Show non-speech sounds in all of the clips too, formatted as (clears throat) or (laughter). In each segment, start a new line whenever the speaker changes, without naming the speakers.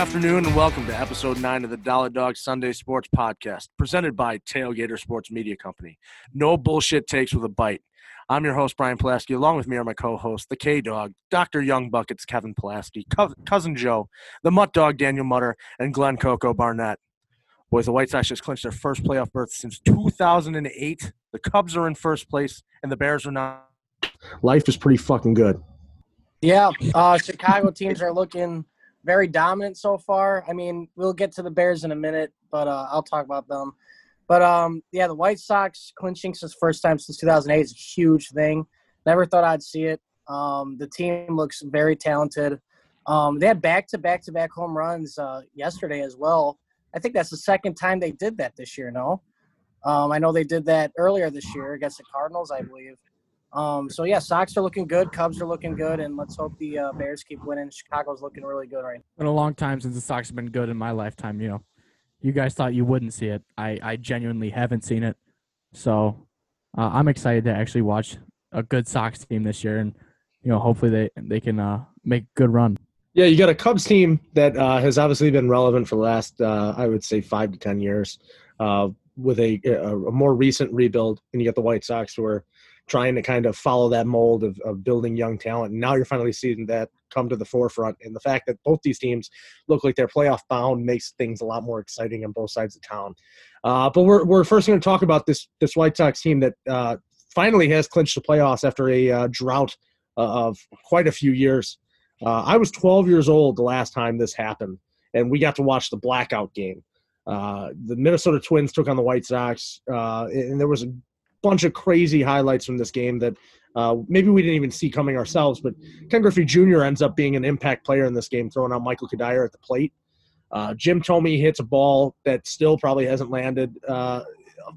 Good afternoon and welcome to episode nine of the Dollar Dog Sunday Sports Podcast, presented by Tailgater Sports Media Company. No bullshit takes with a bite. I'm your host, Brian Pulaski. Along with me are my co hosts, the K Dog, Dr. Young Buckets, Kevin Pulaski, Cousin Joe, the Mutt Dog, Daniel Mutter, and Glenn Coco Barnett. Boys, the White Sox just clinched their first playoff berth since 2008. The Cubs are in first place, and the Bears are not. Life is pretty fucking good.
Yeah, uh, Chicago teams are looking very dominant so far. I mean, we'll get to the Bears in a minute, but uh, I'll talk about them. But um, yeah, the White Sox clinching since first time since 2008 is a huge thing. Never thought I'd see it. Um, the team looks very talented. Um, they had back to back to back home runs uh, yesterday as well. I think that's the second time they did that this year. No, um, I know they did that earlier this year against the Cardinals, I believe. Um, so yeah, Sox are looking good, Cubs are looking good, and let's hope the uh, Bears keep winning. Chicago's looking really good right now.
It's been a long time since the Sox have been good in my lifetime. You know, you guys thought you wouldn't see it. I I genuinely haven't seen it, so uh, I'm excited to actually watch a good Sox team this year, and you know, hopefully they they can uh, make a good run.
Yeah, you got a Cubs team that uh, has obviously been relevant for the last, uh, I would say, five to ten years, uh, with a, a, a more recent rebuild, and you got the White Sox who are trying to kind of follow that mold of, of building young talent. And now you're finally seeing that come to the forefront. And the fact that both these teams look like they're playoff bound makes things a lot more exciting on both sides of town. Uh, but we're, we're first going to talk about this this White Sox team that uh, finally has clinched the playoffs after a uh, drought uh, of quite a few years. Uh, I was 12 years old the last time this happened, and we got to watch the blackout game. Uh, the Minnesota Twins took on the White Sox, and there was a bunch of crazy highlights from this game that uh, maybe we didn't even see coming ourselves. But Ken Griffey Jr. ends up being an impact player in this game, throwing out Michael Cuddyer at the plate. Uh, Jim Thome hits a ball that still probably hasn't landed uh,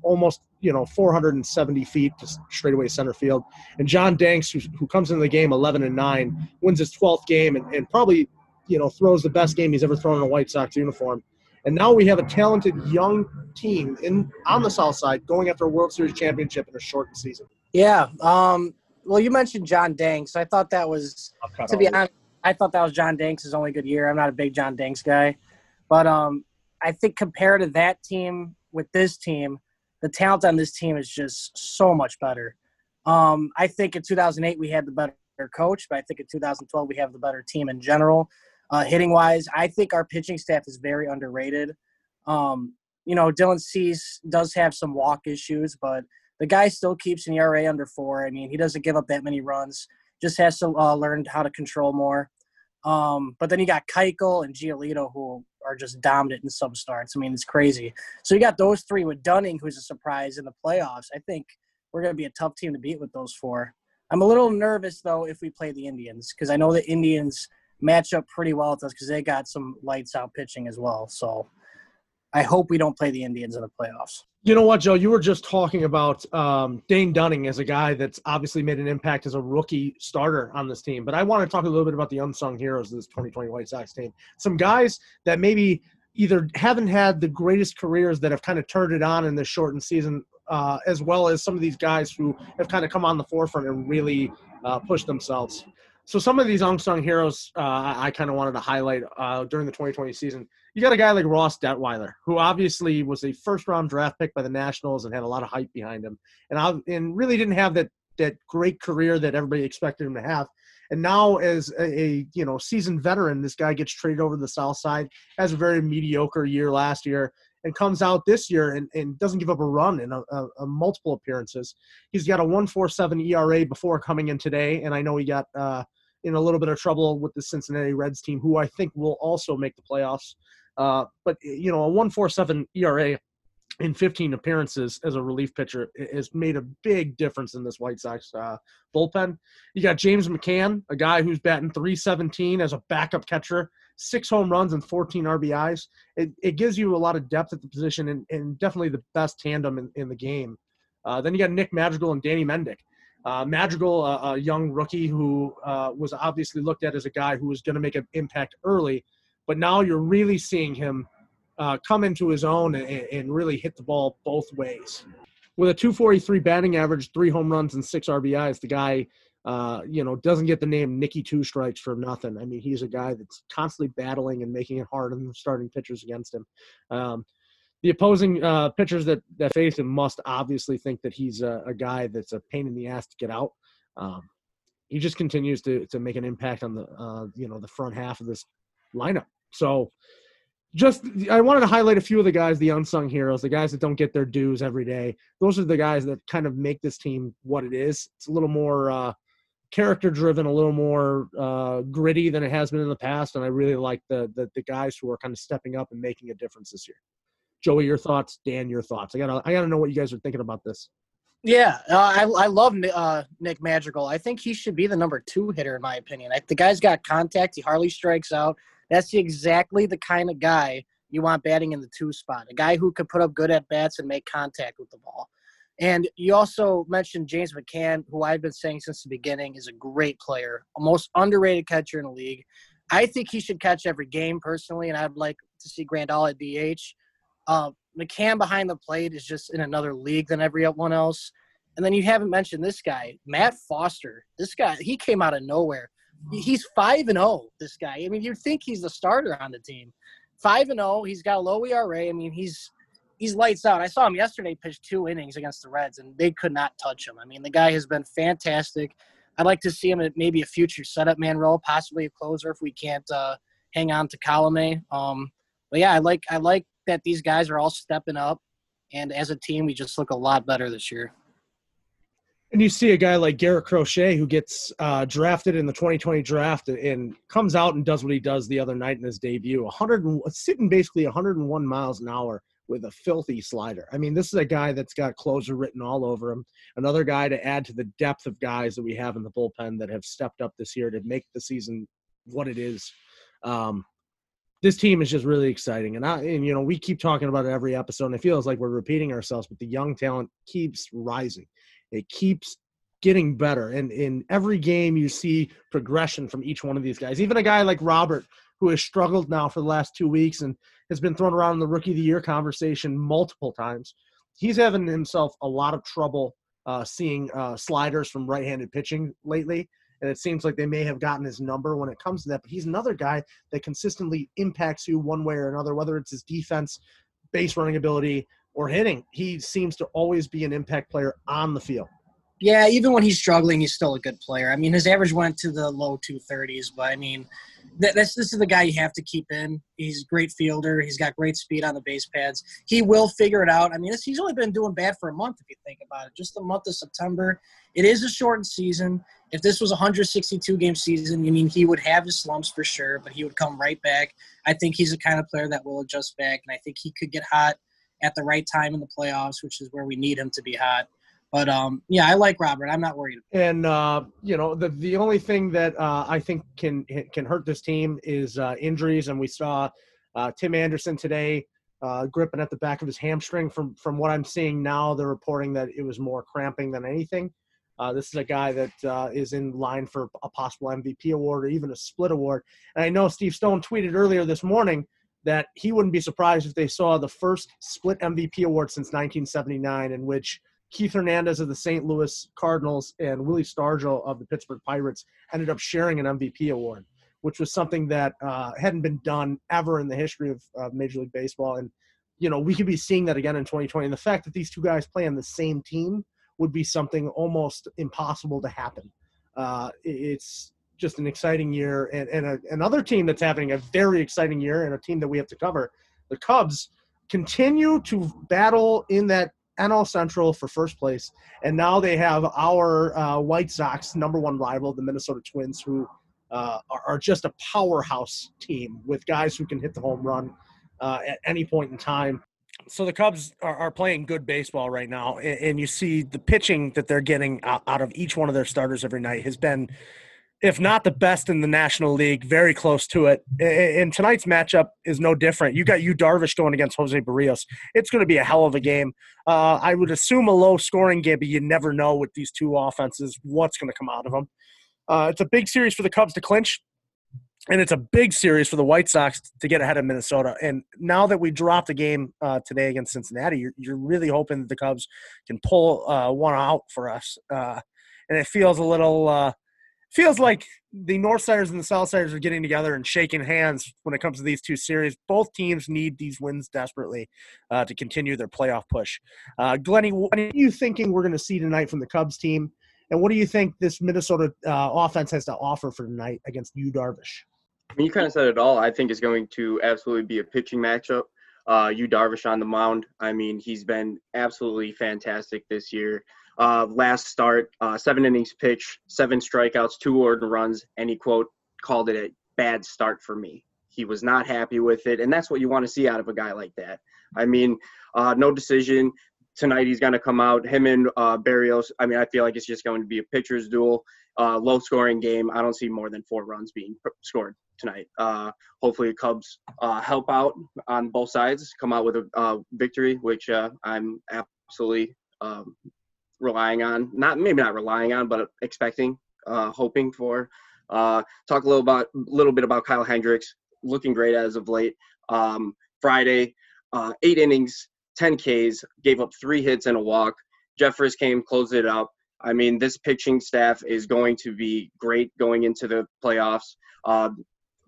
almost you know 470 feet to straightaway center field. And John Danks, who, who comes into the game 11 and nine, wins his 12th game and, and probably you know throws the best game he's ever thrown in a White Sox uniform. And now we have a talented young team in on the South Side going after a World Series championship in a shortened season.
Yeah. Um, well, you mentioned John Danks. I thought that was, to be honest, I thought that was John Danks' only good year. I'm not a big John Danks guy, but um, I think compared to that team with this team, the talent on this team is just so much better. Um, I think in 2008 we had the better coach, but I think in 2012 we have the better team in general. Uh, hitting wise, I think our pitching staff is very underrated. Um, you know, Dylan Cease does have some walk issues, but the guy still keeps an ERA under four. I mean, he doesn't give up that many runs. Just has to uh, learn how to control more. Um, but then you got Keuchel and Giolito who are just dominant in some starts. I mean, it's crazy. So you got those three with Dunning, who's a surprise in the playoffs. I think we're going to be a tough team to beat with those four. I'm a little nervous though if we play the Indians because I know the Indians – match up pretty well with us because they got some lights out pitching as well. So I hope we don't play the Indians in the playoffs.
You know what, Joe? You were just talking about um, Dane Dunning as a guy that's obviously made an impact as a rookie starter on this team. But I want to talk a little bit about the unsung heroes of this 2020 White Sox team. Some guys that maybe either haven't had the greatest careers that have kind of turned it on in this shortened season, uh, as well as some of these guys who have kind of come on the forefront and really uh, pushed themselves. So some of these unsung heroes uh, I, kind of wanted to highlight uh, during the 2020 season. You got a guy like Ross Detweiler, who obviously was a first round draft pick by the Nationals and had a lot of hype behind him, and I, and really didn't have that that great career that everybody expected him to have. And now, as a, a, you know seasoned veteran, this guy gets traded over to the South Side. Has a very mediocre year last year, and comes out this year and, and doesn't give up a run in a, a, a multiple appearances. He's got a 1.47 ERA before coming in today, and I know he got uh, in a little bit of trouble with the Cincinnati Reds team, who I think will also make the playoffs. Uh, but you know, a 1.47 ERA in 15 appearances as a relief pitcher has made a big difference in this White Sox uh, bullpen. You got James McCann, a guy who's batting 317 as a backup catcher, six home runs and 14 RBIs. It, it gives you a lot of depth at the position and, and definitely the best tandem in, in the game. Uh, then you got Nick Madrigal and Danny Mendick. Uh, Madrigal, a, a, young rookie who uh, was obviously looked at as a guy who was going to make an impact early, but now you're really seeing him uh, come into his own and, and, really hit the ball both ways. With a 243 batting average, three home runs, and six RBIs, the guy uh, you know, doesn't get the name Nicky Two Strikes for nothing. I mean, he's a guy that's constantly battling and making it hard on the starting pitchers against him. Um, the opposing uh, pitchers that, that face him must obviously think that he's a, a, guy that's a pain in the ass to get out. Um, he just continues to, to make an impact on the uh, you know the front half of this lineup. So just I wanted to highlight a few of the guys, the unsung heroes, the guys that don't get their dues every day. Those are the guys that kind of make this team what it is. It's a little more uh, character driven, a little more uh, gritty than it has been in the past, and I really like the, the, the guys who are kind of stepping up and making a difference this year. Joey, your thoughts. Dan, your thoughts. I gotta I gotta know what you guys are thinking about this.
Yeah, uh, I I love uh, Nick Madrigal. I think he should be the number two hitter in my opinion. I, the guy's got contact. He hardly strikes out. That's exactly the kind of guy you want batting in the two spot. A guy who can put up good at bats and make contact with the ball. And you also mentioned James McCann, who I've been saying since the beginning is a great player, a most underrated catcher in the league. I think he should catch every game personally, and I'd like to see Grandal at DH. Uh, McCann behind the plate is just in another league than everyone else. And then you haven't mentioned this guy, Matt Foster. This guy, he came out of nowhere. He's five and zero. Oh, this guy. I mean, you'd think he's the starter on the team. Five and zero. Oh, he's got a low ERA. I mean, he's he's lights out. I saw him yesterday pitch two innings against the Reds, and they could not touch him. I mean, the guy has been fantastic. I'd like to see him at maybe a future setup man role, possibly a closer if we can't uh, hang on to Colome. Um, but yeah, I like I like that these guys are all stepping up, and as a team, we just look a lot better this year.
And you see a guy like Garrett Crochet who gets uh, drafted in the 2020 draft and comes out and does what he does the other night in his debut. 100 sitting basically 101 miles an hour with a filthy slider. I mean, this is a guy that's got closer written all over him. Another guy to add to the depth of guys that we have in the bullpen that have stepped up this year to make the season what it is. Um, this team is just really exciting, and I and you know we keep talking about it every episode, and it feels like we're repeating ourselves, but the young talent keeps rising. It keeps getting better, and in every game you see progression from each one of these guys. Even a guy like Robert, who has struggled now for the last two weeks and has been thrown around in the rookie of the year conversation multiple times. He's having himself a lot of trouble uh, seeing uh, sliders from right-handed pitching lately, and it seems like they may have gotten his number when it comes to that. But he's another guy that consistently impacts you one way or another, whether it's his defense, base running ability, or hitting. He seems to always be an impact player on the field.
Yeah, even when he's struggling, he's still a good player. I mean, his average went to the low 230s, but I mean, this, this is the guy you have to keep in. He's a great fielder. He's got great speed on the base pads. He will figure it out. I mean, this, he's only been doing bad for a month if you think about it. Just the month of September. It is a shortened season. If this was a 162 game season, I mean, he would have his slumps for sure, but he would come right back. I think he's the kind of player that will adjust back, and I think he could get hot at the right time in the playoffs, which is where we need him to be hot. But um, yeah, I like Robert. I'm not worried.
And uh, you know, the the only thing that uh, I think can can hurt this team is uh, injuries, and we saw uh, Tim Anderson today uh, gripping at the back of his hamstring. From from what I'm seeing now, they're reporting that it was more cramping than anything. Uh, this is a guy that is in line for a possible MVP award or even a split award. And I know Steve Stone tweeted earlier this morning that he wouldn't be surprised if they saw the first split MVP award since 1979, in which Keith Hernandez of the St. Louis Cardinals and Willie Stargell of the Pittsburgh Pirates ended up sharing an MVP award, which was something that uh, hadn't been done ever in the history of uh, Major League Baseball. And, you know, we could be seeing that again in 2020. And the fact that these two guys play on the same team would be something almost impossible to happen. Uh, it's just an exciting year, and, and a, another team that's having a very exciting year, and a team that we have to cover. The Cubs continue to battle in that NL Central for first place, and now they have our uh, White Sox number one rival, the Minnesota Twins, who uh, are, are, just a powerhouse team with guys who can hit the home run uh, at any point in time. So the Cubs are, are playing good baseball right now, and, and, you see the pitching that they're getting out, out of each one of their starters every night has been if not the best in the National League, very close to it. And tonight's matchup is no different. You got Yu Darvish going against Jose Berrios. It's going to be a hell of a game. Uh, I would assume a low scoring game, but you never know with these two offenses what's going to come out of them. Uh, it's a big series for the Cubs to clinch, and it's a big series for the White Sox to get ahead of Minnesota. And now that we dropped a game uh, today against Cincinnati, you're, you're, really hoping that the Cubs can pull uh, one out for us. Uh, and it feels a little uh, feels like the Northsiders and the Southsiders are getting together and shaking hands when it comes to these two series. Both teams need these wins desperately uh, to continue their playoff push. Uh, Glenny, what are you thinking we're going to see tonight from the Cubs team? And what do you think this Minnesota uh, offense has to offer for tonight against Yu Darvish?
I mean, you kind of said it all. I think it's going to absolutely be a pitching matchup. Uh, Yu Darvish on the mound. I mean, he's been absolutely fantastic this year. Uh, last start, uh, seven innings pitch, seven strikeouts, two earned runs, and he quote called it a bad start for me. He was not happy with it, and that's what you want to see out of a guy like that. I mean, uh, no decision tonight. He's going to come out. Him and uh, Berrios. I mean, I feel like it's just going to be a pitcher's duel, uh, low scoring game. I don't see more than four runs being scored tonight. Uh, hopefully, the Cubs uh, help out on both sides, come out with a uh, victory, which uh, I'm absolutely um, relying on. Not maybe not relying on, but expecting, uh, hoping for. Uh, talk a little about little bit about Kyle Hendricks, looking great as of late. Um, Friday, uh, eight innings, 10 Ks, gave up three hits and a walk. Jeffress came, closed it up. I mean, this pitching staff is going to be great going into the playoffs. Uh,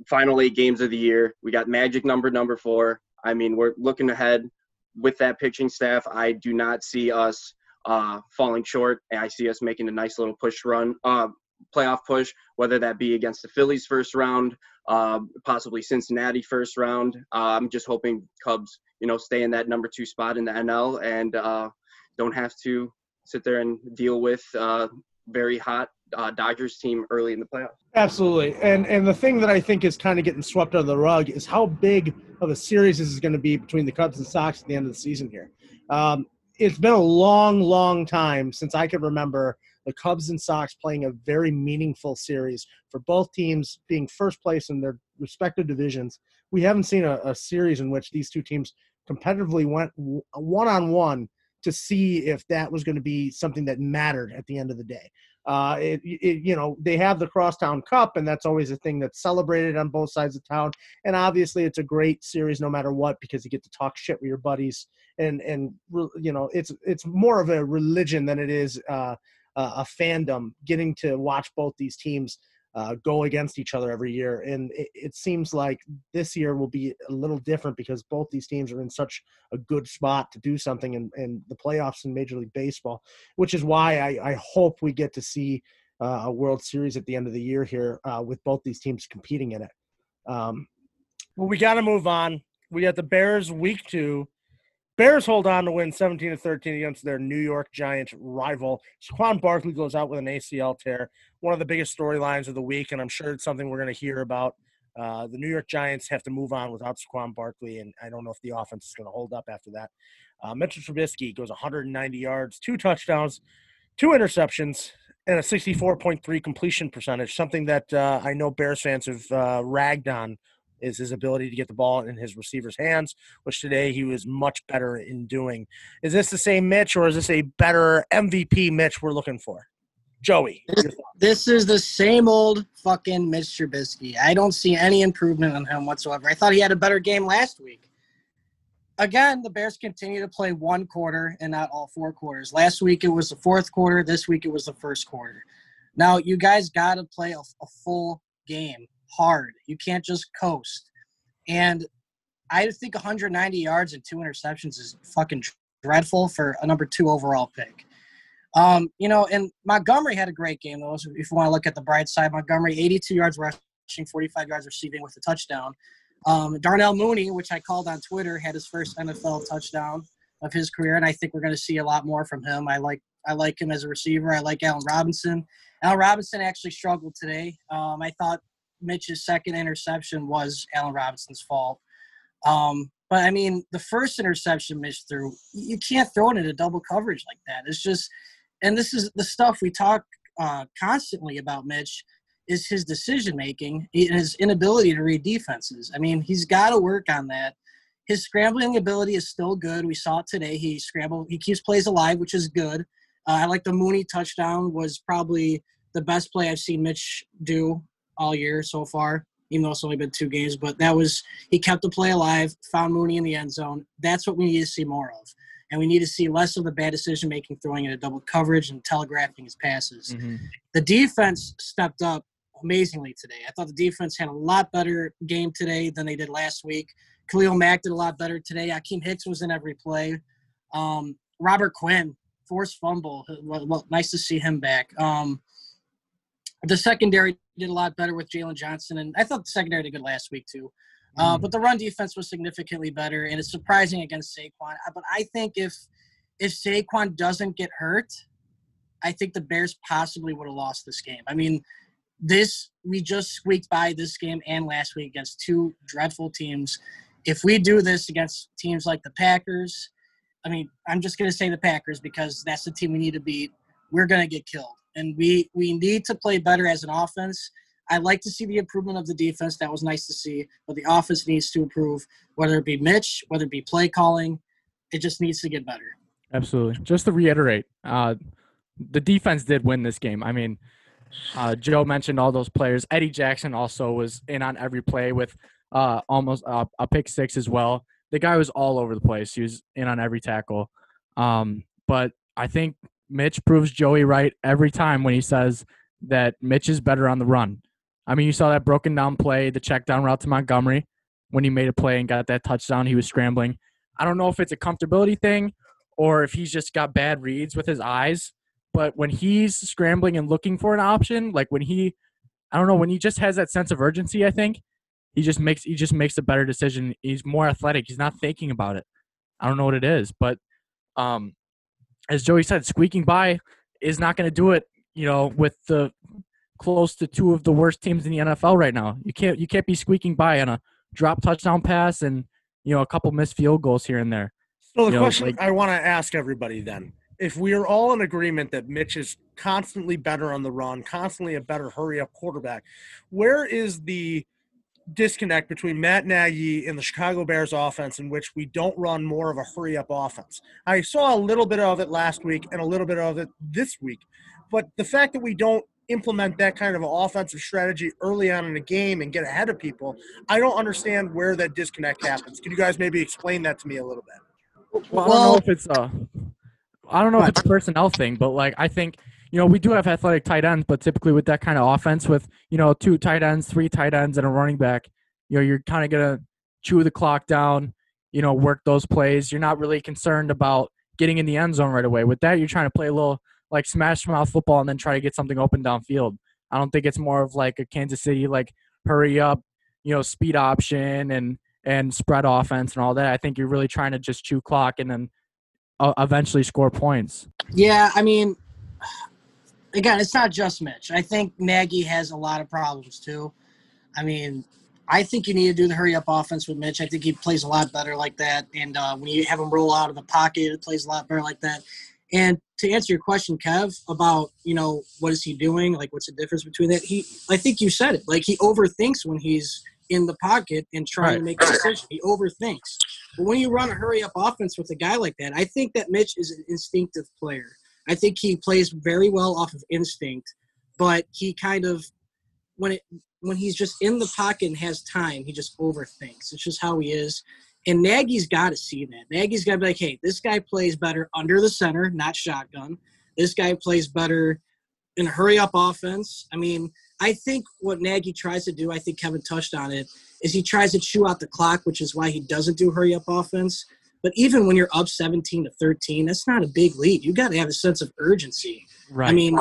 final eight games of the year. We got magic number number four. I mean, we're looking ahead with that pitching staff. I do not see us uh, falling short. I see us making a nice little push run, uh, playoff push, whether that be against the Phillies first round, uh, possibly Cincinnati first round. Uh, I'm just hoping Cubs, you know, stay in that number two spot in the NL and uh, don't have to sit there and deal with uh, very hot uh, Dodgers team early in the playoffs.
Absolutely, and and the thing that I think is kind of getting swept under the rug is how big of a series this is going to be between the Cubs and Sox at the end of the season here. Um, it's been a long, long time since I could remember the Cubs and Sox playing a very meaningful series for both teams being first place in their respective divisions. We haven't seen a, a series in which these two teams competitively went one on one to see if that was going to be something that mattered at the end of the day. Uh, it, it, you know, they have the Crosstown Cup, and that's always a thing that's celebrated on both sides of town. And obviously, it's a great series no matter what because you get to talk shit with your buddies, and and you know, it's it's more of a religion than it is uh, a fandom. Getting to watch both these teams uh, go against each other every year. And it, it, seems like this year will be a little different because both these teams are in such a good spot to do something in, in the playoffs in Major League Baseball, which is why I, I hope we get to see uh, a World Series at the end of the year here uh, with both these teams competing in it. Um, well, we got to move on. We got the Bears week two Bears hold on to win 17 to 13 against their New York Giants rival. Saquon Barkley goes out with an ACL tear. One of the biggest storylines of the week, and I'm sure it's something we're going to hear about. Uh, the New York Giants have to move on without Saquon Barkley, and I don't know if the offense is going to hold up after that. Uh, Mitchell Trubisky goes 190 yards, two touchdowns, two interceptions, and a 64.3 completion percentage, something that uh, I know Bears fans have uh, ragged on is his ability to get the ball in his receiver's hands, which today he was much better in doing. Is this the same Mitch, or is this a better MVP Mitch we're looking for? Joey.
This, this is the same old fucking Mitch Trubisky. I don't see any improvement on him whatsoever. I thought he had a better game last week. Again, the Bears continue to play one quarter and not all four quarters. Last week it was the fourth quarter. This week it was the first quarter. Now you guys got to play a, a full game hard. You can't just coast. And I think 190 yards and two interceptions is fucking dreadful for a number two overall pick. Um, you know, and Montgomery had a great game though. If you want to look at the bright side, Montgomery 82 yards rushing, 45 yards receiving with a touchdown. Um, Darnell Mooney, which I called on Twitter, had his first NFL touchdown of his career, and I think we're going to see a lot more from him. I like I like him as a receiver. I like Allen Robinson. Allen Robinson actually struggled today. Um, I thought Mitch's second interception was Allen Robinson's fault. Um, but I mean, the first interception Mitch threw, you can't throw it into double coverage like that. It's just, and this is the stuff we talk uh, constantly about Mitch is his decision making, his inability to read defenses. I mean, he's got to work on that. His scrambling ability is still good. We saw it today. He scrambled. He keeps plays alive, which is good. Uh, I like the Mooney touchdown was probably the best play I've seen Mitch do all year so far, even though it's only been two games. But that was he kept the play alive, found Mooney in the end zone. That's what we need to see more of. and we need to see less of the bad decision making, throwing into double coverage and telegraphing his passes. Mm-hmm. The defense stepped up amazingly today. I thought the defense had a lot better game today than they did last week. Khalil Mack did a lot better today. Akiem Hicks was in every play. Um, Robert Quinn, forced fumble. Well, well, nice to see him back. Um, the secondary did a lot better with Jaylon Johnson, and I thought the secondary did good last week too. Uh, mm. but the run defense was significantly better, and it's surprising against Saquon. Uh, but I think if if Saquon doesn't get hurt, I think the Bears possibly would have lost this game. I mean, this we just squeaked by this game and last week against two dreadful teams. If we do this against teams like the Packers, I mean, I'm just going to say the Packers because that's the team we need to beat. We're going to get killed, and we we need to play better as an offense. I like to see the improvement of the defense. That was nice to see, but the offense needs to improve. Whether it be Mitch, whether it be play calling, it just needs to get better.
Absolutely. Just to reiterate, uh, the defense did win this game. I mean, uh, Joe mentioned all those players. Eddie Jackson also was in on every play with uh, almost uh, a pick six as well. The guy was all over the place. He was in on every tackle. Um, but I think Mitch proves Joey right every time when he says that Mitch is better on the run. I mean, you saw that broken down play, the check down route to Montgomery when he made a play and got that touchdown. He was scrambling. I don't know if it's a comfortability thing or if he's just got bad reads with his eyes. But when he's scrambling and looking for an option, like when he, I don't know, when he just has that sense of urgency, I think he just makes he just makes a better decision. He's more athletic. He's not thinking about it. I don't know what it is, but um, as Joey said, squeaking by is not going to do it. You know, with the close to two of the worst teams in the NFL right now. You can't you can't be squeaking by on a drop touchdown pass and you know a couple missed field goals here and there.
So the you question know, like, I want to ask everybody then, if we are all in agreement that Mitch is constantly better on the run, constantly a better hurry up quarterback, where is the disconnect between Matt Nagy and the Chicago Bears offense in which we don't run more of a hurry up offense. I saw a little bit of it last week and a little bit of it this week. But the fact that we don't implement that kind of an offensive strategy early on in the game and get ahead of people, I don't understand where that disconnect happens. Can you guys maybe explain that to me a little bit?
Well, I don't know if it's a, I don't know if it's a personnel thing, but like I think you know we do have athletic tight ends, but typically with that kind of offense, with you know two tight ends, three tight ends, and a running back, you know you're kind of gonna chew the clock down, you know work those plays. You're not really concerned about getting in the end zone right away. With that, you're trying to play a little like smash mouth football and then try to get something open downfield. I don't think it's more of like a Kansas City like hurry up, you know, speed option and and spread offense and all that. I think you're really trying to just chew clock and then uh, eventually score points.
Yeah, I mean, again, it's not just Mitch. I think Nagy has a lot of problems too. I mean, I think you need to do the hurry up offense with Mitch. I think he plays a lot better like that. And uh, when you have him roll out of the pocket, it plays a lot better like that. And to answer your question, Kev, about you know what is he doing? Like, what's the difference between that? He, I think you said it. Like he overthinks when he's in the pocket and trying right. to make a decision. He overthinks. But when you run a hurry up offense with a guy like that, I think that Mitch is an instinctive player. I think he plays very well off of instinct, but he kind of when it when he's just in the pocket and has time, he just overthinks. It's just how he is. And Nagy's got to see that. Nagy's got to be like, hey, this guy plays better under the center, not shotgun. This guy plays better in a hurry up offense. I mean, I think what Nagy tries to do, I think Kevin touched on it, is he tries to chew out the clock, which is why he doesn't do hurry up offense. But even when you're up 17 to 13, that's not a big lead. You got to have a sense of urgency. Right. I mean,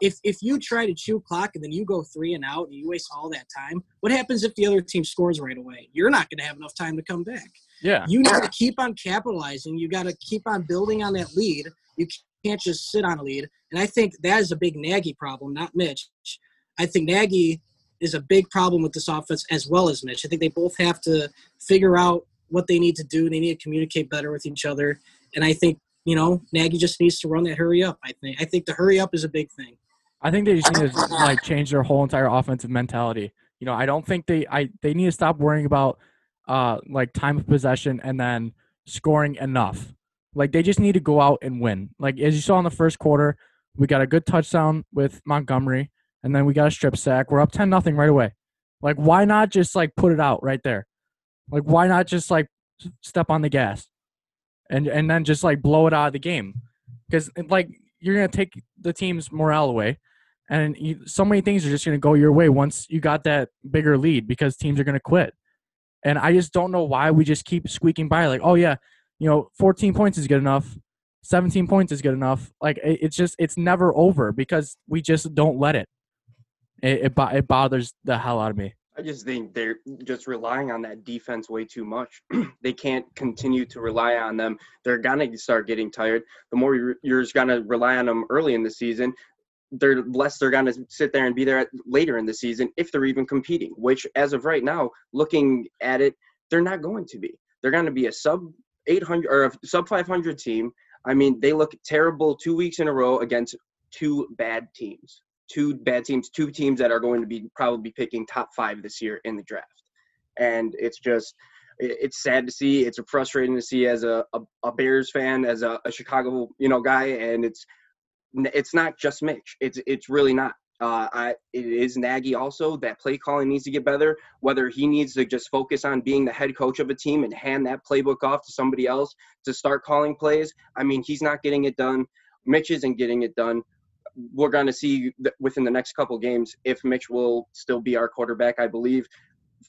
if if you try to chew clock and then you go three and out and you waste all that time, what happens if the other team scores right away? You're not going to have enough time to come back.
Yeah.
You need to keep on capitalizing. You got to keep on building on that lead. You can't just sit on a lead. And I think that is a big Nagy problem, not Mitch. I think Nagy is a big problem with this offense as well as Mitch. I think they both have to figure out what they need to do. They need to communicate better with each other. And I think, you know, Nagy just needs to run that hurry up. I think I think the hurry up is a big thing.
I think they just need to like change their whole entire offensive mentality. You know, I don't think they I they need to stop worrying about uh like time of possession and then scoring enough. Like they just need to go out and win. Like as you saw in the first quarter, we got a good touchdown with Montgomery, and then we got a strip sack. We're up ten nothing right away. Like why not just like put it out right there? Like why not just like step on the gas? and and then just like blow it out of the game because eh, like you're gonna take the team's morale away, and you, so many things are just gonna go your way once you got that bigger lead because teams are gonna quit. And I just don't know why we just keep squeaking by. Like, oh yeah, you know, 14 points is good enough. 17 points is good enough. Like it's just it's never over because we just don't let it. It it, it bothers the hell out of me.
I just think they're just relying on that defense way too much. (clears throat) they can't continue to rely on them. They're gonna start getting tired. The more you're, just gonna rely on them early in the season, they're less they're gonna sit there and be there at, later in the season if they're even competing. Which, as of right now, looking at it, they're not going to be. They're gonna be a sub 800 or a sub 500 team. I mean, they look terrible two weeks in a row against two bad teams two bad teams, two teams that are going to be probably picking top five this year in the draft. And it's just, it's sad to see. It's frustrating to see as a, a, a Bears fan, as a, a, Chicago, you know, guy. And it's, it's not just Mitch. It's, it's really not. Uh, I, it is Nagy also. That play calling needs to get better. Whether he needs to just focus on being the head coach of a team and hand that playbook off to somebody else to start calling plays. I mean, he's not getting it done. Mitch isn't getting it done we're going to see within the next couple games if Mitch will still be our quarterback. I believe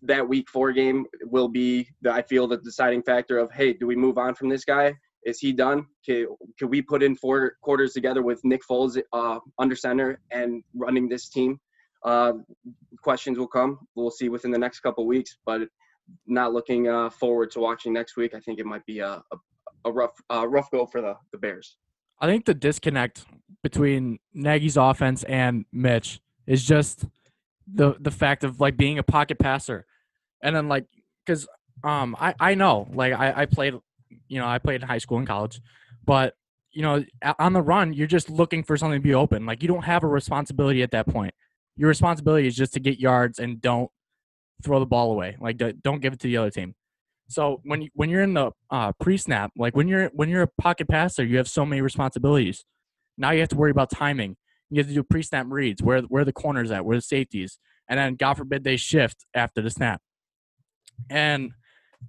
that week four game will be, I feel, the deciding factor of, hey, do we move on from this guy? Is he done? Can, can we put in four quarters together with Nick Foles uh, under center and running this team? Uh, questions will come. We'll see within the next couple weeks, but not looking uh, forward to watching next week. I think it might be a, a, a rough uh, rough go for the, the Bears.
I think the disconnect between Nagy's offense and Mitch is just the the fact of like being a pocket passer, and then like because um I I know like I I played you know I played in high school and college, but you know on the run you're just looking for something to be open. Like you don't have a responsibility at that point. Your responsibility is just to get yards and don't throw the ball away. Like don't give it to the other team. So when you, when you're in the uh, pre-snap, like when you're when you're a pocket passer, you have so many responsibilities. Now you have to worry about timing. You have to do pre-snap reads. Where where the corners at? Where the safeties? And then God forbid they shift after the snap. And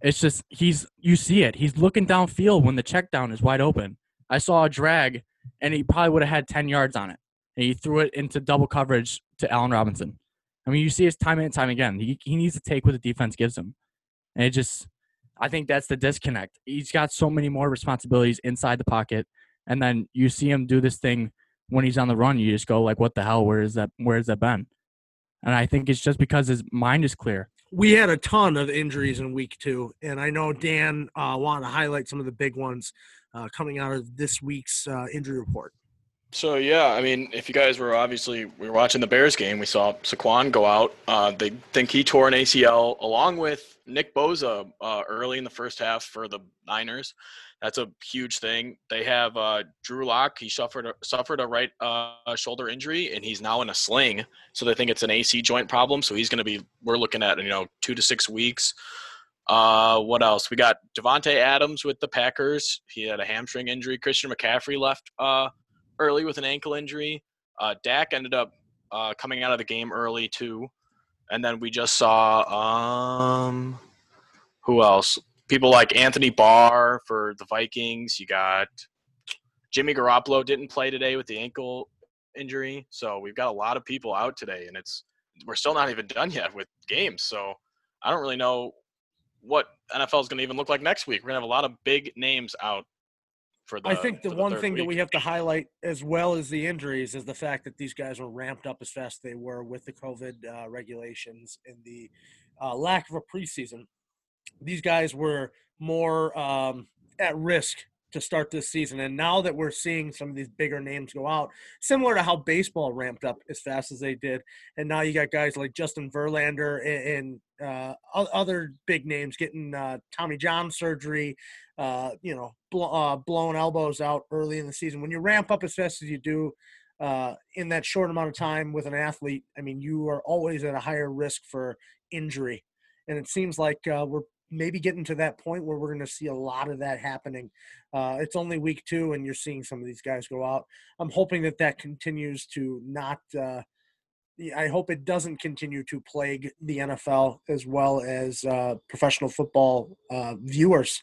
it's just he's you see it. He's looking downfield when the check down is wide open. I saw a drag, and he probably would have had ten yards on it. And he threw it into double coverage to Allen Robinson. I mean, you see his time and time again. He he needs to take what the defense gives him, and it just I think that's the disconnect. He's got so many more responsibilities inside the pocket, and then you see him do this thing when he's on the run. You just go like, "What the hell? Where is that? Where has that been?" And I think it's just because his mind is clear.
We had a ton of injuries in week two, and I know Dan uh, wanted to highlight some of the big ones uh, coming out of this week's uh, injury report.
So yeah, I mean, if you guys were obviously we were watching the Bears game, we saw Saquon go out. Uh, they think he tore an ACL along with Nick Bosa uh, early in the first half for the Niners. That's a huge thing. They have uh, Drew Lock. He suffered a, suffered a right uh, shoulder injury, and he's now in a sling. So they think it's an AC joint problem. So he's going to be. We're looking at you know two to six weeks. Uh, what else? We got Davante Adams with the Packers. He had a hamstring injury. Christian McCaffrey left uh, early with an ankle injury. Uh, Dak ended up coming out of the game early too, and then we just saw um, who else? People like Anthony Barr for the Vikings. You got Jimmy Garoppolo didn't play today with the ankle injury, so we've got a lot of people out today, and it's we're still not even done yet with games. So I don't really know what NFL is going to even look like next week. We're going to have a lot of big names out
the, I think the, the one thing week. that we have to highlight as well as the injuries is the fact that these guys were ramped up as fast as they were with the COVID uh, regulations and the uh, lack of a preseason. These guys were more um, at risk to start this season. And now that we're seeing some of these bigger names go out, similar to how baseball ramped up as fast as they did, and now you got guys like Justin Verlander and, and uh, other big names getting uh, Tommy John surgery, uh, you know, bl- uh, blown elbows out early in the season. When you ramp up as fast as you do uh, in that short amount of time with an athlete, I mean, you are always at a higher risk for injury. And it seems like uh, we're maybe getting to that point where we're going to see a lot of that happening. It's only week two, and you're seeing some of these guys go out. I'm hoping that that continues to not, I hope it doesn't continue to plague the NFL as well as uh, professional football uh, viewers.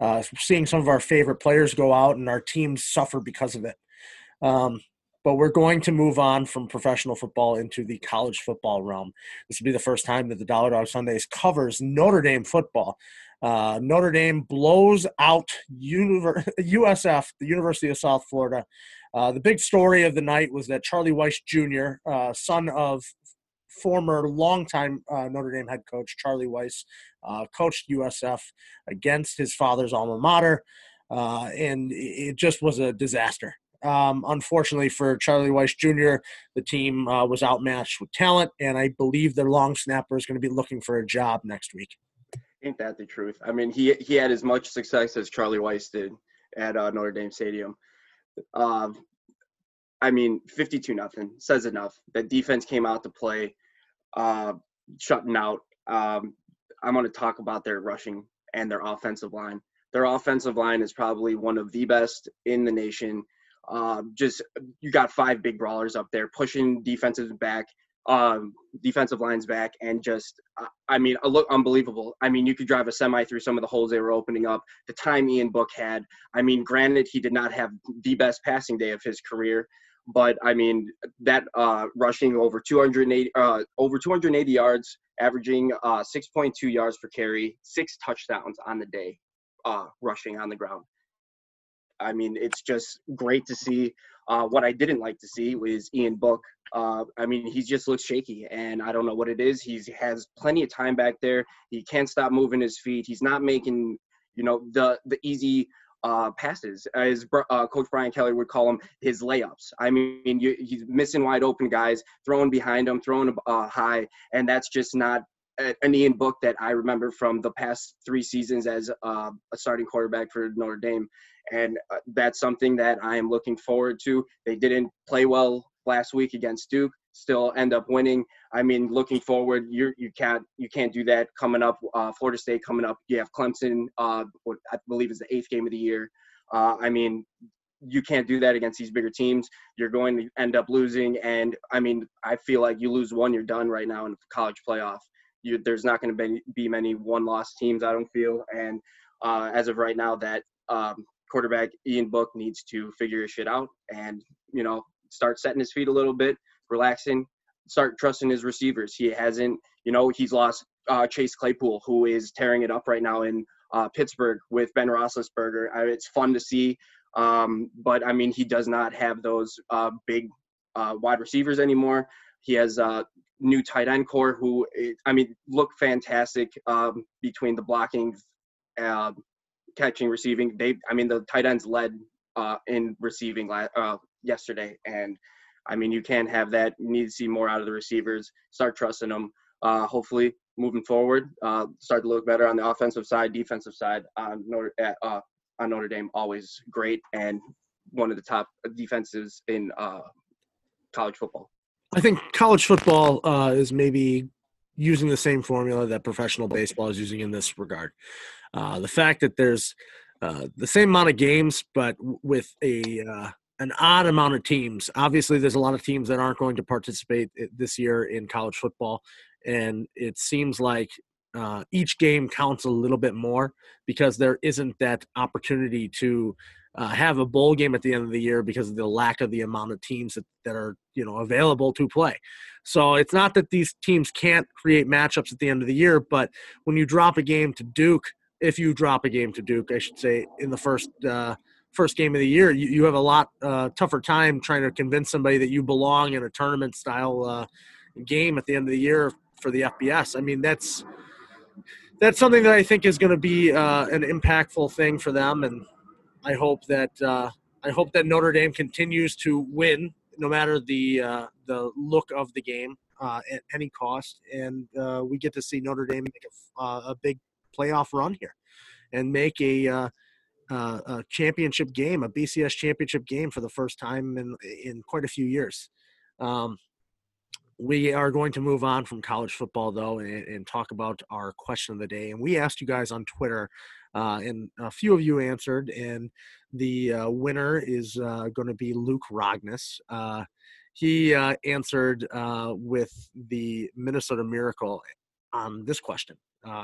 Uh, seeing some of our favorite players go out and our teams suffer because of it. Um, but we're going to move on from professional football into the college football realm. This will be the first time that the Dollar Dog Sundays covers Notre Dame football. Uh, Notre Dame blows out USF, (laughs) the University of South Florida. Uh, the big story of the night was that Charlie Weis Jr., uh, son of former longtime uh, Notre Dame head coach Charlie Weis, uh, coached USF against his father's alma mater, uh, and it just was a disaster. Um, unfortunately for Charlie Weis Jr., the team was outmatched with talent, and I believe their long snapper is going to be looking for a job next week.
Ain't that the truth? I mean, he he had as much success as Charlie Weis did at Notre Dame Stadium. Uh, I mean, 52 nothing says enough. That defense came out to play, uh, shutting out. Um, I'm going to talk about their rushing and their offensive line. Their offensive line is probably one of the best in the nation. Um, just you got five big brawlers up there pushing defenses back, um, defensive lines back, and just I mean, a look unbelievable. I mean, you could drive a semi through some of the holes they were opening up. The time Ian Book had. I mean, granted, he did not have the best passing day of his career, but I mean that uh, rushing over 280 uh, over 280 yards, averaging uh, 6.2 yards per carry, six touchdowns on the day, uh, rushing on the ground. I mean, it's just great to see. Uh, what I didn't like to see was Ian Book. Uh, I mean, he just looks shaky, and I don't know what it is. He has plenty of time back there. He can't stop moving his feet. He's not making, you know, the the easy uh, passes, as uh, Coach Brian Kelly would call them, his layups. I mean, you, he's missing wide open guys, throwing behind him, throwing uh, high, and that's just not an Ian Book that I remember from the past three seasons as uh, a starting quarterback for Notre Dame and uh, that's something that I am looking forward to. They didn't play well last week against Duke, still end up winning. I mean, looking forward, you you can't you can't do that coming up. Uh, Florida State coming up. You have Clemson, uh, what I believe is the eighth game of the year. Uh, I mean, you can't do that against these bigger teams. You're going to end up losing, and I mean, I feel like you lose one, you're done right now in the college playoff. You, there's not going to be, be many one-loss teams. I don't feel, and uh, as of right now, that um, quarterback Ian Book needs to figure his shit out and you know start setting his feet a little bit, relaxing, start trusting his receivers. He hasn't, you know, he's lost uh, Chase Claypool, who is tearing it up right now in uh, Pittsburgh with Ben Roethlisberger. I, it's fun to see, um, but I mean, he does not have those uh, big uh, wide receivers anymore. He has uh, new tight end corps who, I mean, look fantastic um, between the blocking, uh, catching, receiving. They, I mean, the tight ends led uh, in receiving uh, yesterday, and I mean, you can't have that. You need to see more out of the receivers. Start trusting them. Uh, hopefully, moving forward, uh, start to look better on the offensive side, defensive side. On Notre, uh, on Notre Dame, always great and one of the top defenses in college football.
I think college football uh, is maybe using the same formula that professional baseball is using in this regard. Uh, the fact that there's uh, the same amount of games, but with a uh, an odd amount of teams. Obviously, there's a lot of teams that aren't going to participate this year in college football, and it seems like uh, each game counts a little bit more because there isn't that opportunity to uh, have a bowl game at the end of the year because of the lack of the amount of teams that, that are you know available to play. So it's not that these teams can't create matchups at the end of the year, but when you drop a game to Duke if you drop a game to Duke, I should say, in the first uh, first game of the year, you, you have a lot uh, tougher time trying to convince somebody that you belong in a tournament style uh, game at the end of the year for the FBS. I mean, that's that's something that I think is going to be uh, an impactful thing for them, and I hope that uh, I hope that Notre Dame continues to win no matter the uh, the look of the game uh, at any cost, and uh, we get to see Notre Dame make a, uh, a big playoff run here and make a, uh, a championship game, a BCS championship game for the first time in in quite a few years. Um, we are going to move on from college football though and, and, talk about our question of the day. And we asked you guys on Twitter, uh, and a few of you answered. And the uh, winner is uh, going to be Luke Rognus. Uh, he uh, answered uh, with the Minnesota Miracle on this question.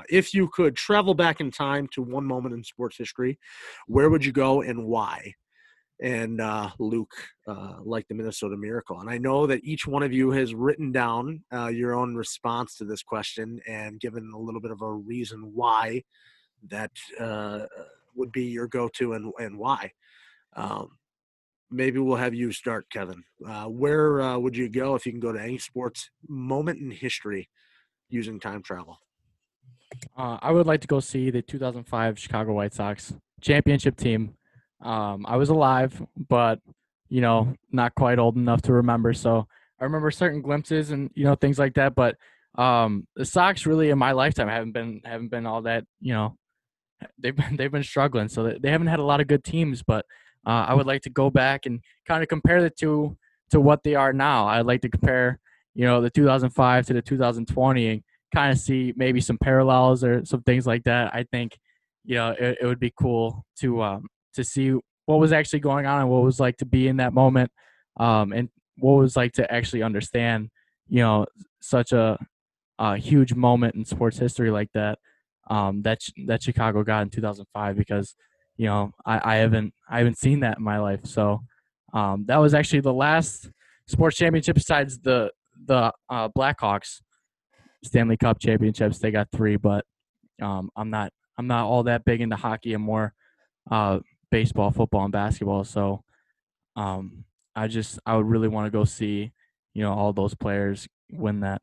If you could travel back in time to one moment in sports history, where would you go and why? And uh, Luke, uh, like the Minnesota Miracle. And I know that each one of you has written down uh, your own response to this question and given a little bit of a reason why that uh, would be your go to and, and why. Um, maybe we'll have you start, Kevin. Uh, where would you go if you can go to any sports moment in history using time travel?
Uh, I would like to go see the 2005 Chicago White Sox championship team. Um, I was alive, but you know, not quite old enough to remember. So I remember certain glimpses and you know things like that. But um, the Sox really in my lifetime haven't been haven't been all that. You know, they've been they've been struggling. So they haven't had a lot of good teams. But uh, I would like to go back and kind of compare the two to what they are now. I'd like to compare, you know, the 2005 to the 2020 and kind of see maybe some parallels or some things like that. I think, you know, it, it would be cool to um, to see what was actually going on and what was like to be in that moment, um, and what was like to actually understand, you know, such a, a huge moment in sports history like that. Um, that that Chicago got in 2005 because you know I, I haven't I haven't seen that in my life. So um, that was actually the last sports championship besides the the uh, Blackhawks Stanley Cup championships. They got three, but um, I'm not I'm not all that big into hockey. I'm more uh, baseball, football, and basketball. So um, I just I would really want to go see you know all those players win that.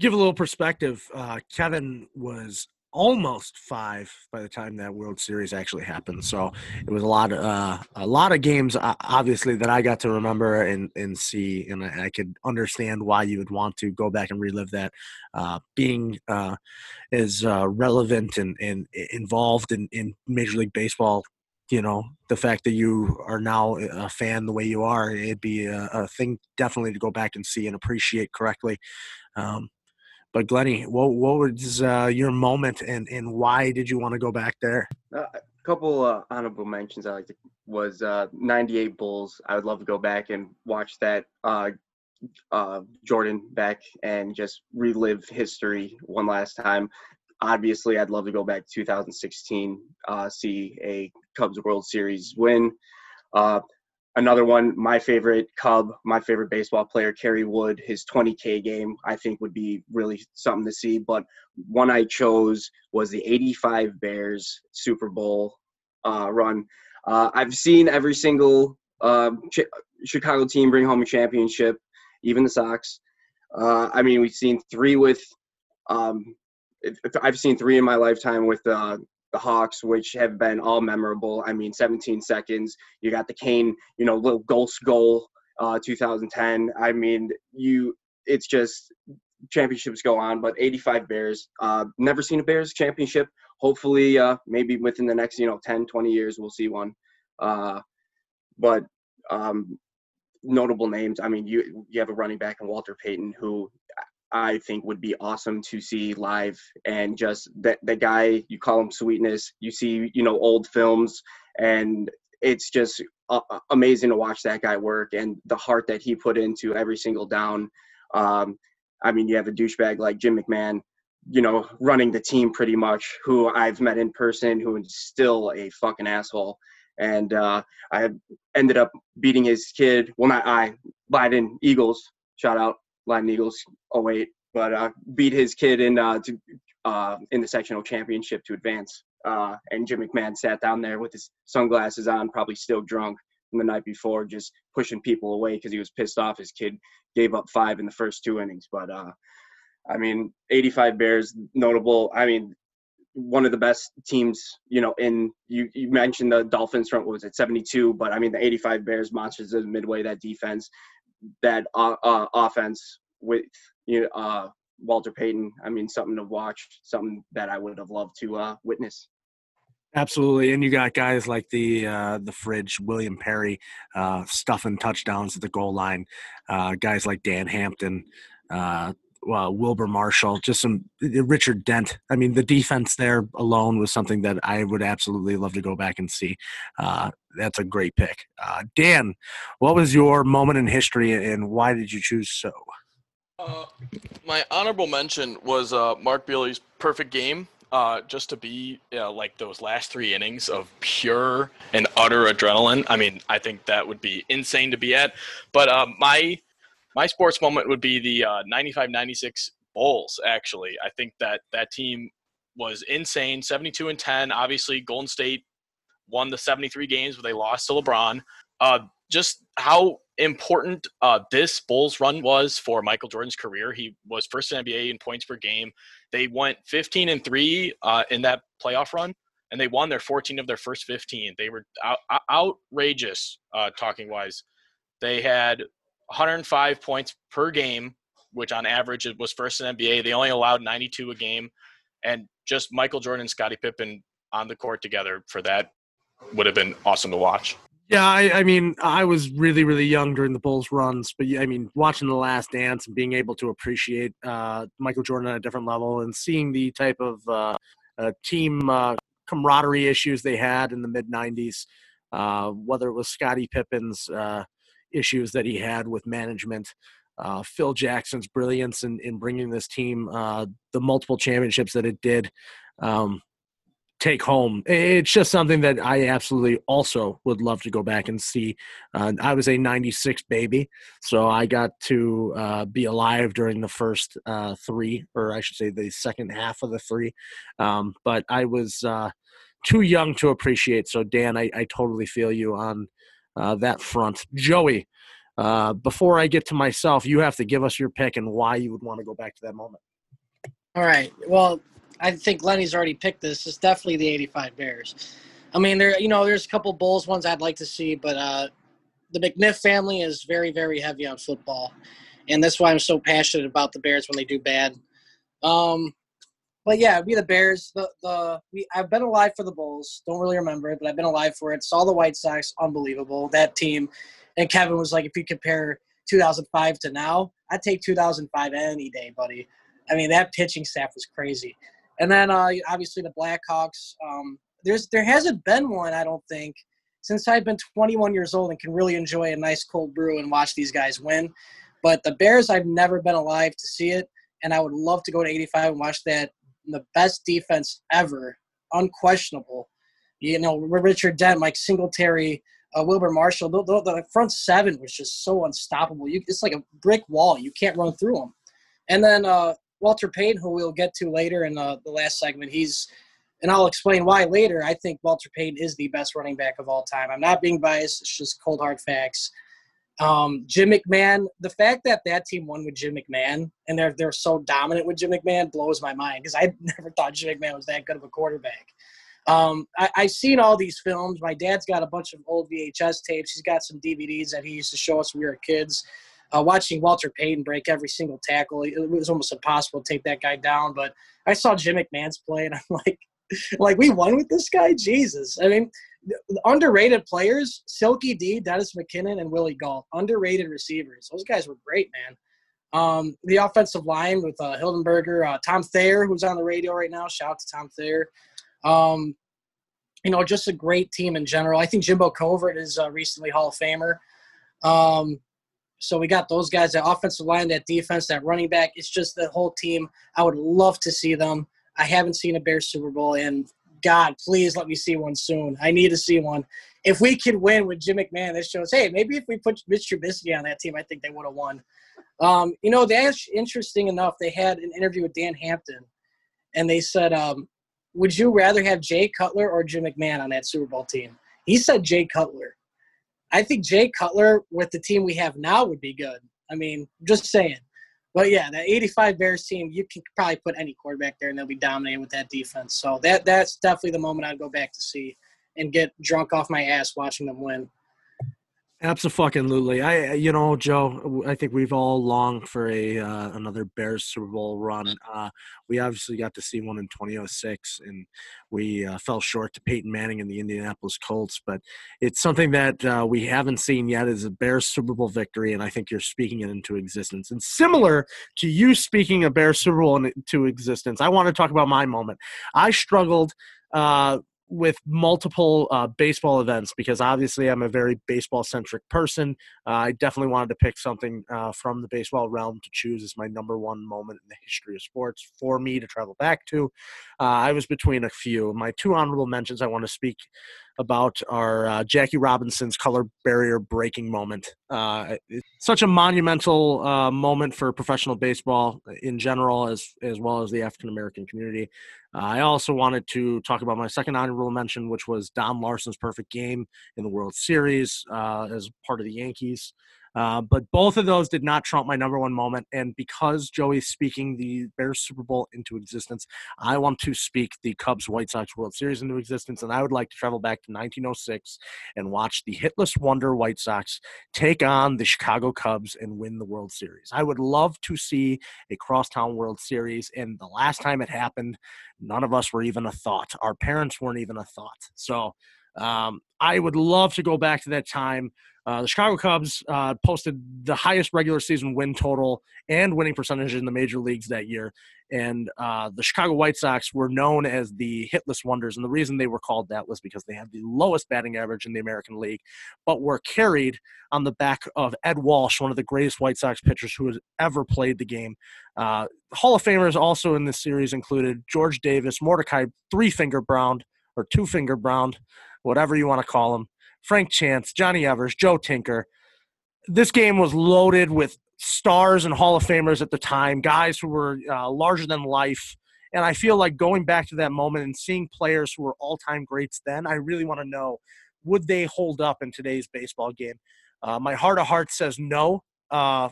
Give a little perspective. Uh, Kevin was almost five by the time that World Series actually happened. So it was a lot of uh, a lot of games, uh, obviously, that I got to remember and and see, and I, I, could understand why you would want to go back and relive that. Uh, being uh, as uh, relevant and, and involved in, in Major League Baseball. You know, the fact that you are now a fan the way you are, it'd be a, a thing definitely to go back and see and appreciate correctly. Um, but Glenny, what what was uh, your moment, and and why did you want to go back there?
Uh, a couple uh, honorable mentions I like to was uh, '98 Bulls. I would love to go back and watch that uh, uh, Jordan back and just relive history one last time. Obviously, I'd love to go back to 2016, see a Cubs World Series win. Another one, my favorite Cub, my favorite baseball player, Kerry Wood, his 20K game, I think would be really something to see. But one I chose was the 85 Bears Super Bowl uh, run. Uh, I've seen every single uh, Ch- Chicago team bring home a championship, even the Sox. Uh, I mean, we've seen three with. Um, I've seen three in my lifetime with uh, the Hawks, which have been all memorable. I mean, 17 seconds. You got the Kane, you know, little ghost goal, uh, 2010. I mean, you. It's just championships go on, but 85 Bears. Uh, never seen a Bears championship. Hopefully, uh, maybe within the next, you know, 10, 20 years, we'll see one. Uh, but um, notable names. I mean, you you have a running back in Walter Payton who I think would be awesome to see live and just that the guy you call him sweetness you see you know old films and it's just uh, amazing to watch that guy work and the heart that he put into every single down. Um, I mean you have a douchebag like Jim McMahon you know running the team pretty much who I've met in person who is still a fucking asshole. And uh, I ended up beating his kid well not I Biden Eagles shout out Latin Eagles 08, but uh, beat his kid in uh, to, uh, in the sectional championship to advance. Uh, and Jim McMahon sat down there with his sunglasses on, probably still drunk from the night before, just pushing people away because he was pissed off. His kid gave up five in the first two innings. But uh, I mean, 85 Bears, notable. I mean, one of the best teams, you know, in you, you mentioned the Dolphins front what was at 72, but I mean the 85 Bears monsters of midway, that defense, that uh, uh, offense with you know uh, Walter Payton. I mean, something to watch, something that I would have loved to uh, witness.
Absolutely, and you got guys like the uh, the fridge William Perry uh, stuffing touchdowns at the goal line. Uh, guys like Dan Hampton, uh, uh, Wilber Marshall, just some uh, Richard Dent. I mean, the defense there alone was something that I would absolutely love to go back and see. Uh, that's a great pick. Uh, Dan, what was your moment in history and why did you choose so?
Uh, my honorable mention was uh, Mark Buehrle's perfect game. Uh, just to be you know, like those last three innings of pure and utter adrenaline. I mean, I think that would be insane to be at. But uh, my my sports moment would be the uh, 95-96 Bulls. Actually, I think that that team was insane. 72 and 10. Obviously, Golden State won the 73 games, but they lost to LeBron. Uh, just how important uh, this Bulls run was for Michael Jordan's career. He was first in NBA in points per game. They went 15 and three uh, in that playoff run, and they won their 14 of their first 15. They were out, outrageous, uh, talking wise. They had 105 points per game, which on average it was first in NBA. They only allowed 92 a game, and just Michael Jordan and Scottie Pippen on the court together for that would have been awesome to watch.
Yeah, I, I, mean, I was really, really young during the Bulls runs, but I mean, watching The Last Dance and being able to appreciate uh, Michael Jordan at a different level and seeing the type of uh, uh, team uh, camaraderie issues they had in the mid '90s, uh, whether it was Scottie Pippen's uh, issues that he had with management, Phil Jackson's brilliance in, in bringing this team the multiple championships that it did. Um, take home. It's just something that I absolutely also would love to go back and see. Uh, I was a 96 baby, so I got to uh, be alive during the first uh, three, or I should say the second half of the three. Um, but I was uh, too young to appreciate. So, Dan, I, I totally feel you on uh, that front. Joey, uh, before I get to myself, you have to give us your pick and why you would want to go back to that moment.
All right. Well, I think Lenny's already picked this. It's definitely the 85 Bears. I mean, there, you know, there's a couple Bulls ones I'd like to see, but uh, the McNiff family is very, very heavy on football. And that's why I'm so passionate about the Bears when they do bad. Um, but yeah, be the Bears. The the we, I've been alive for the Bulls. Don't really remember it, but I've been alive for it. Saw the White Sox, unbelievable that team. And Kevin was like, if you compare 2005 to now, I'd take 2005 any day, buddy. I mean, that pitching staff was crazy. And then uh, obviously the Blackhawks. Um, there's there hasn't been one I don't think since I've been 21 years old and can really enjoy a nice cold brew and watch these guys win. But the Bears, I've never been alive to see it, and I would love to go to 85 and watch that. The best defense ever, unquestionable. You know, Richard Dent, Mike Singletary, uh, Wilber Marshall. The, the, the, front seven was just so unstoppable. You, it's like a brick wall. You can't run through them. And then uh, Walter Payton, who we'll get to later in the, the last segment, he's and I'll explain why later. I think Walter Payton is the best running back of all time. I'm not being biased; it's just cold hard facts. Um, Jim McMahon, the fact that that team won with Jim McMahon and they're they're so dominant with Jim McMahon blows my mind because I (laughs) never thought Jim McMahon was that good of a quarterback. Um, I, I've seen all these films. My dad's got a bunch of old VHS tapes. He's got some DVDs that he used to show us when we were kids uh, watching Walter Payton break every single tackle, it was almost impossible to take that guy down. But I saw Jim McMahon's play, and (laughs) I'm like, like we won with this guy. Jesus, I mean, underrated players: Silky D, Dennis McKinnon, and Willie Gault. Underrated receivers. Those guys were great, man. Um, the offensive line with uh, Hildenberger, uh, Tom Thayer, who's on the radio right now. Shout out to Tom Thayer. Um, you know, just a great team in general. I think Jimbo Covert is a recently Hall of Famer. Um, so we got those guys, that offensive line, that defense, that running back. It's just the whole team. I would love to see them. I haven't seen a Bears Super Bowl, and God, please let me see one soon. I need to see one. If we could win with Jim McMahon, this shows, hey, maybe if we put Mitch Trubisky on that team, I think they would have won. Um, you know, that's interesting enough. They had an interview with Dan Hampton, and they said, um, would you rather have Jay Cutler or Jim McMahon on that Super Bowl team? He said Jay Cutler. I think Jay Cutler with the team we have now would be good. I mean, just saying. But yeah, that 85 Bears team, you can probably put any quarterback there and they'll be dominating with that defense. So that that's definitely the moment I'd go back to see and get drunk off my ass watching them win.
Absolutely. I, you know, Joe, I think we've all longed for a uh, another Bears Super Bowl run. Uh, we obviously got to see one in 2006, and we uh, fell short to Peyton Manning and the Indianapolis Colts. But it's something that uh, we haven't seen yet is a Bears Super Bowl victory, and I think you're speaking it into existence. And similar to you speaking a Bears Super Bowl into existence, I want to talk about my moment. I struggled uh, with multiple uh, baseball events because obviously I'm a very baseball centric person. Uh, I definitely wanted to pick something uh, from the baseball realm to choose as my number one moment in the history of sports for me to travel back to. Uh, I was between a few. My two honorable mentions I want to speak about our uh, Jackie Robinson's color barrier breaking moment. Uh, such a monumental uh, moment for professional baseball in general, as as well as the African American community. Uh, I also wanted to talk about my second honorable mention, which was Don Larsen's perfect game in the World Series uh, as part of the Yankees. Uh, but both of those did not trump my number one moment. And because Joey's speaking the Bears Super Bowl into existence, I want to speak the Cubs White Sox World Series into existence. And I would like to travel back to 1906 and watch the hitless wonder White Sox take on the Chicago Cubs and win the World Series. I would love to see a crosstown World Series. And the last time it happened, none of us were even a thought. Our parents weren't even a thought. So, um, I would love to go back to that time uh, the Chicago Cubs uh, posted the highest regular season win total and winning percentage in the major leagues that year. And uh, the Chicago White Sox were known as the hitless wonders. And the reason they were called that was because they had the lowest batting average in the American League, but were carried on the back of Ed Walsh, one of the greatest White Sox pitchers who has ever played the game. Uh, Hall of Famers also in this series included George Davis, Mordecai Three Finger Brown, or Two Finger Brown, whatever you want to call him. Frank Chance, Johnny Evers, Joe Tinker. This game was loaded with stars and Hall of Famers at the time, guys who were uh, larger than life. And I feel like going back to that moment and seeing players who were all time greats then, I really want to know would they hold up in today's baseball game? Uh, my heart of heart says no. Uh,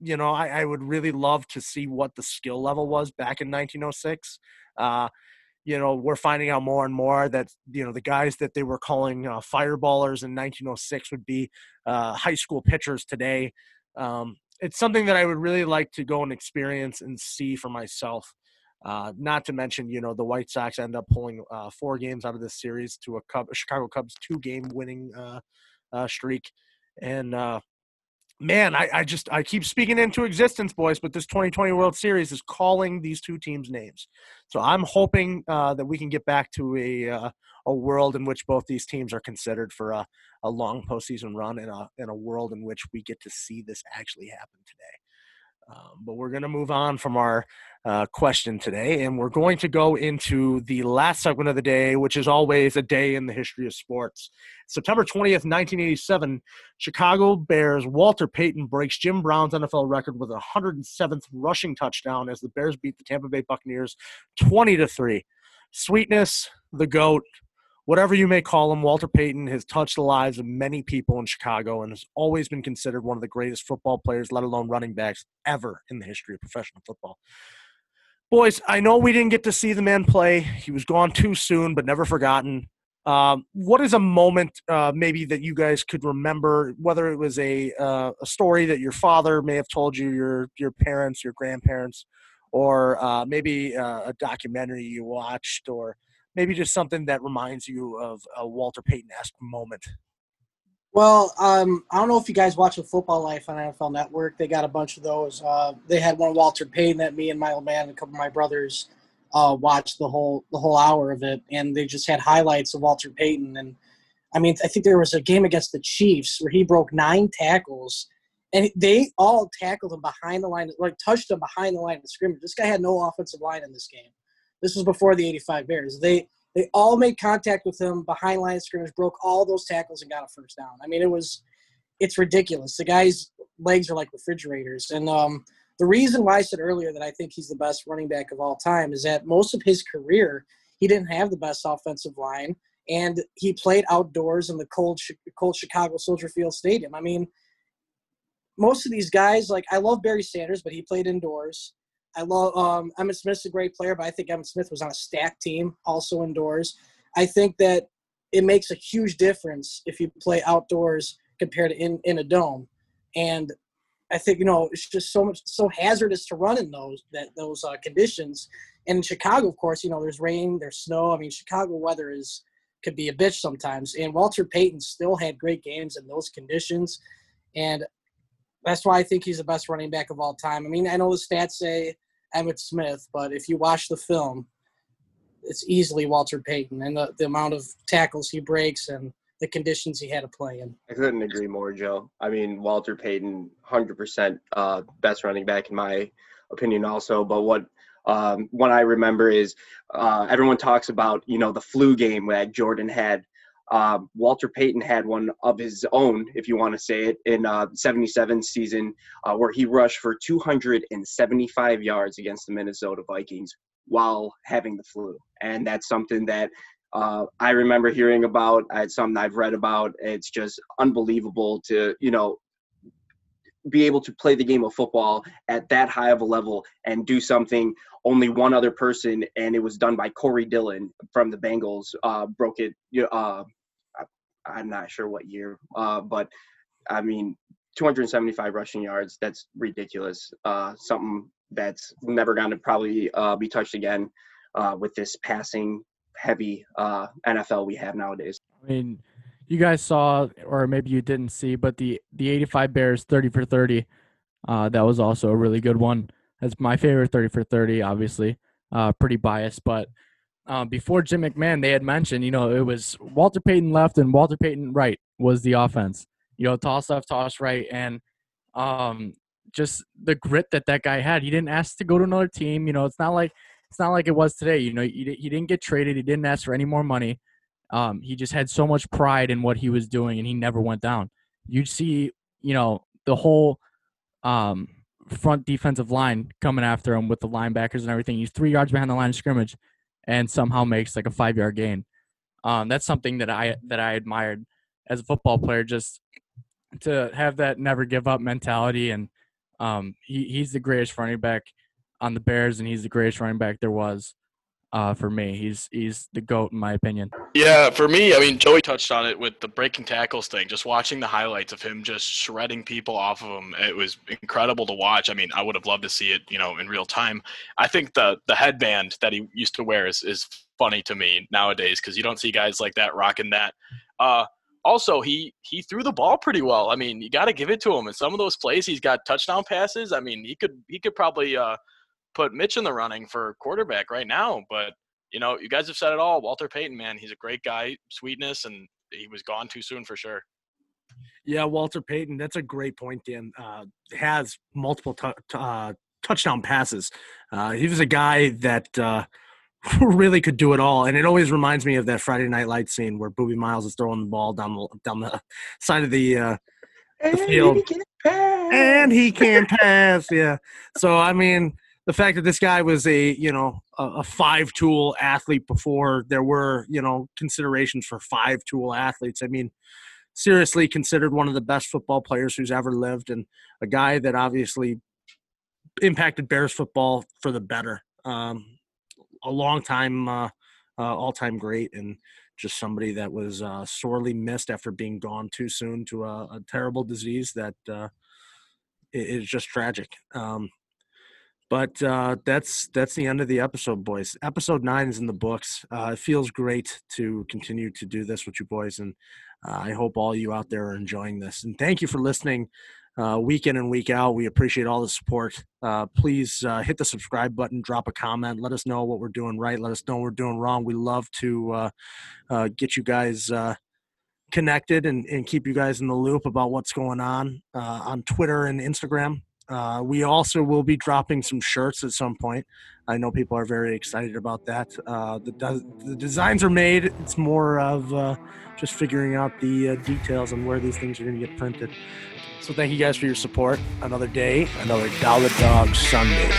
you know, I, I, would really love to see what the skill level was back in 1906. Uh, you know, we're finding out more and more that, you know, the guys that they were calling uh, fireballers in 1906 would be uh, high school pitchers today. Um, it's something that I would really like to go and experience and see for myself. Uh, not to mention, you know, the White Sox end up pulling uh, four games out of this series to a, Cub, Chicago Cubs two game winning uh, uh, streak. And man, I, I just I keep speaking into existence, boys. But this 2020 World Series is calling these two teams names, so I'm hoping uh, that we can get back to a uh, a world in which both these teams are considered for a, a long postseason run, and a in a world in which we get to see this actually happen today. Um, but we're going to move on from our uh, question today, and we're going to go into the last segment of the day, which is always a day in the history of sports. September 20th, 1987, Chicago Bears Walter Payton breaks Jim Brown's NFL record with a 107th rushing touchdown as the Bears beat the Tampa Bay Buccaneers 20 to 3. Sweetness, the GOAT, whatever you may call him, Walter Payton has touched the lives of many people in Chicago and has always been considered one of the greatest football players, let alone running backs, ever in the history of professional football. Boys, I know we didn't get to see the man play. He was gone too soon, but never forgotten. Um, what is a moment uh, maybe that you guys could remember, whether it was a uh, a story that your father may have told you, your your parents, your grandparents, or uh, maybe uh, a documentary you watched, or maybe just something that reminds you of a Walter Payton esque moment?
Well, um, I don't know if you guys watch a Football Life on NFL Network. They got a bunch of those. Uh, they had one Walter Payton that me and my old man and a couple of my brothers uh, watched the whole the whole hour of it, and they just had highlights of Walter Payton. And I mean, I think there was a game against the Chiefs where he broke nine tackles, and they all tackled him behind the line, like touched him behind the line of scrimmage. This guy had no offensive line in this game. This was before the 85 Bears. They they all made contact with him behind line scrimmage, broke all those tackles and got a first down. I mean, it was it's ridiculous. The guy's legs are like refrigerators. And um, the reason why I said earlier that I think he's the best running back of all time is that most of his career he didn't have the best offensive line, and he played outdoors in the cold cold Chicago Soldier Field Stadium. I mean, most of these guys like I love Barry Sanders, but he played indoors. I love um, Emmitt Smith's a great player, but I think Emmitt Smith was on a stacked team, also indoors. I think that it makes a huge difference if you play outdoors compared to in, in a dome. And I think you know it's just so much so hazardous to run in those that those uh, conditions. And in Chicago, of course, you know there's rain, there's snow. I mean, Chicago weather is could be a bitch sometimes. And Walter Payton still had great games in those conditions, and that's why I think he's the best running back of all time. I mean, I know the stats say Emmitt Smith, but if you watch the film, it's easily Walter Payton and the, the amount of tackles he breaks and the conditions he had to play in.
I couldn't agree more, Joe. I mean, Walter Payton, 100% uh, best running back in my opinion, also. But what um, I remember is uh, everyone talks about you know the flu game that Jordan had. Uh, Walter Payton had one of his own, if you want to say it, in uh, 77 season, uh, where he rushed for 275 yards against the Minnesota Vikings while having the flu. And that's something that uh, I remember hearing about. It's something I've read about. It's just unbelievable to, you know, be able to play the game of football at that high of a level and do something only one other person, and it was done by Corey Dillon from the Bengals, uh, broke it. Uh, I'm not sure what year, uh, but I mean, 275 rushing yards. That's ridiculous. Uh, something that's never going to probably uh, be touched again uh, with this passing heavy uh, NFL we have nowadays.
I mean, you guys saw, or maybe you didn't see, but the the 85 Bears 30 for 30, uh, that was also a really good one. That's my favorite 30 for 30. Obviously, uh, pretty biased, but uh, before Jim McMahon, they had mentioned, you know, it was Walter Payton left and Walter Payton right was the offense. You know, toss left, toss right, and um, just the grit that that guy had. He didn't ask to go to another team. You know, it's not like it's not like it was today. You know, he, he didn't get traded. He didn't ask for any more money. Um, he just had so much pride in what he was doing, and he never went down. You'd see, you know, the whole um, front defensive line coming after him with the linebackers and everything. He's three yards behind the line of scrimmage, and somehow makes like a five yard gain. Um, that's something that I that I admired as a football player, just to have that never give up mentality. And um, he, he's the greatest running back on the Bears, and he's the greatest running back there was uh, for me. He's he's the goat in my opinion.
Yeah, for me, I mean, Joey touched on it with the breaking tackles thing. Just watching the highlights of him just shredding people off of him, it was incredible to watch. I mean, I would have loved to see it, you know, in real time. I think the the headband that he used to wear is is funny to me nowadays because you don't see guys like that rocking that. Uh, also, he he threw the ball pretty well. I mean, you got to give it to him. In some of those plays, he's got touchdown passes. I mean, he could he could probably. Uh, put Mitch in the running for quarterback right now. But you know, you guys have said it all. Walter Payton, man, he's a great guy, sweetness, and he was gone too soon for sure.
Yeah, Walter Payton. That's a great point, Dan. Uh, has multiple t- t- uh, touchdown passes. Uh, he was a guy that uh, (laughs) really could do it all, and it always reminds me of that Friday Night Light scene where Boobie Miles is throwing the ball down the down the (laughs) side of the, uh, the field, and he can pass. Yeah. So I mean, the fact that this guy was a you know a, five tool athlete before there were you know considerations for five tool athletes. I mean seriously considered one of the best football players who's ever lived and a guy that obviously impacted bears football for the better. Um, a long time uh, uh, all-time great and just somebody that was uh, sorely missed after being gone too soon to a, a terrible disease that uh, is just tragic. Um, but uh, that's that's the end of the episode, boys. Episode nine is in the books. Uh, it feels great to continue to do this with you boys, and uh, I hope all you out there are enjoying this. And thank you for listening uh, week in and week out. We appreciate all the support. Uh, please uh, hit the subscribe button, drop a comment, let us know what we're doing right, let us know we're doing wrong. We love to get you guys connected and, and keep you guys in the loop about what's going on on Twitter and Instagram. Uh, we also will be dropping some shirts at some point. I know people are very excited about that. Uh, the, the designs are made. It's more of uh, just figuring out the uh, details on where these things are going to get printed. So thank you guys for your support. Another day, another Dollar Dog Sunday.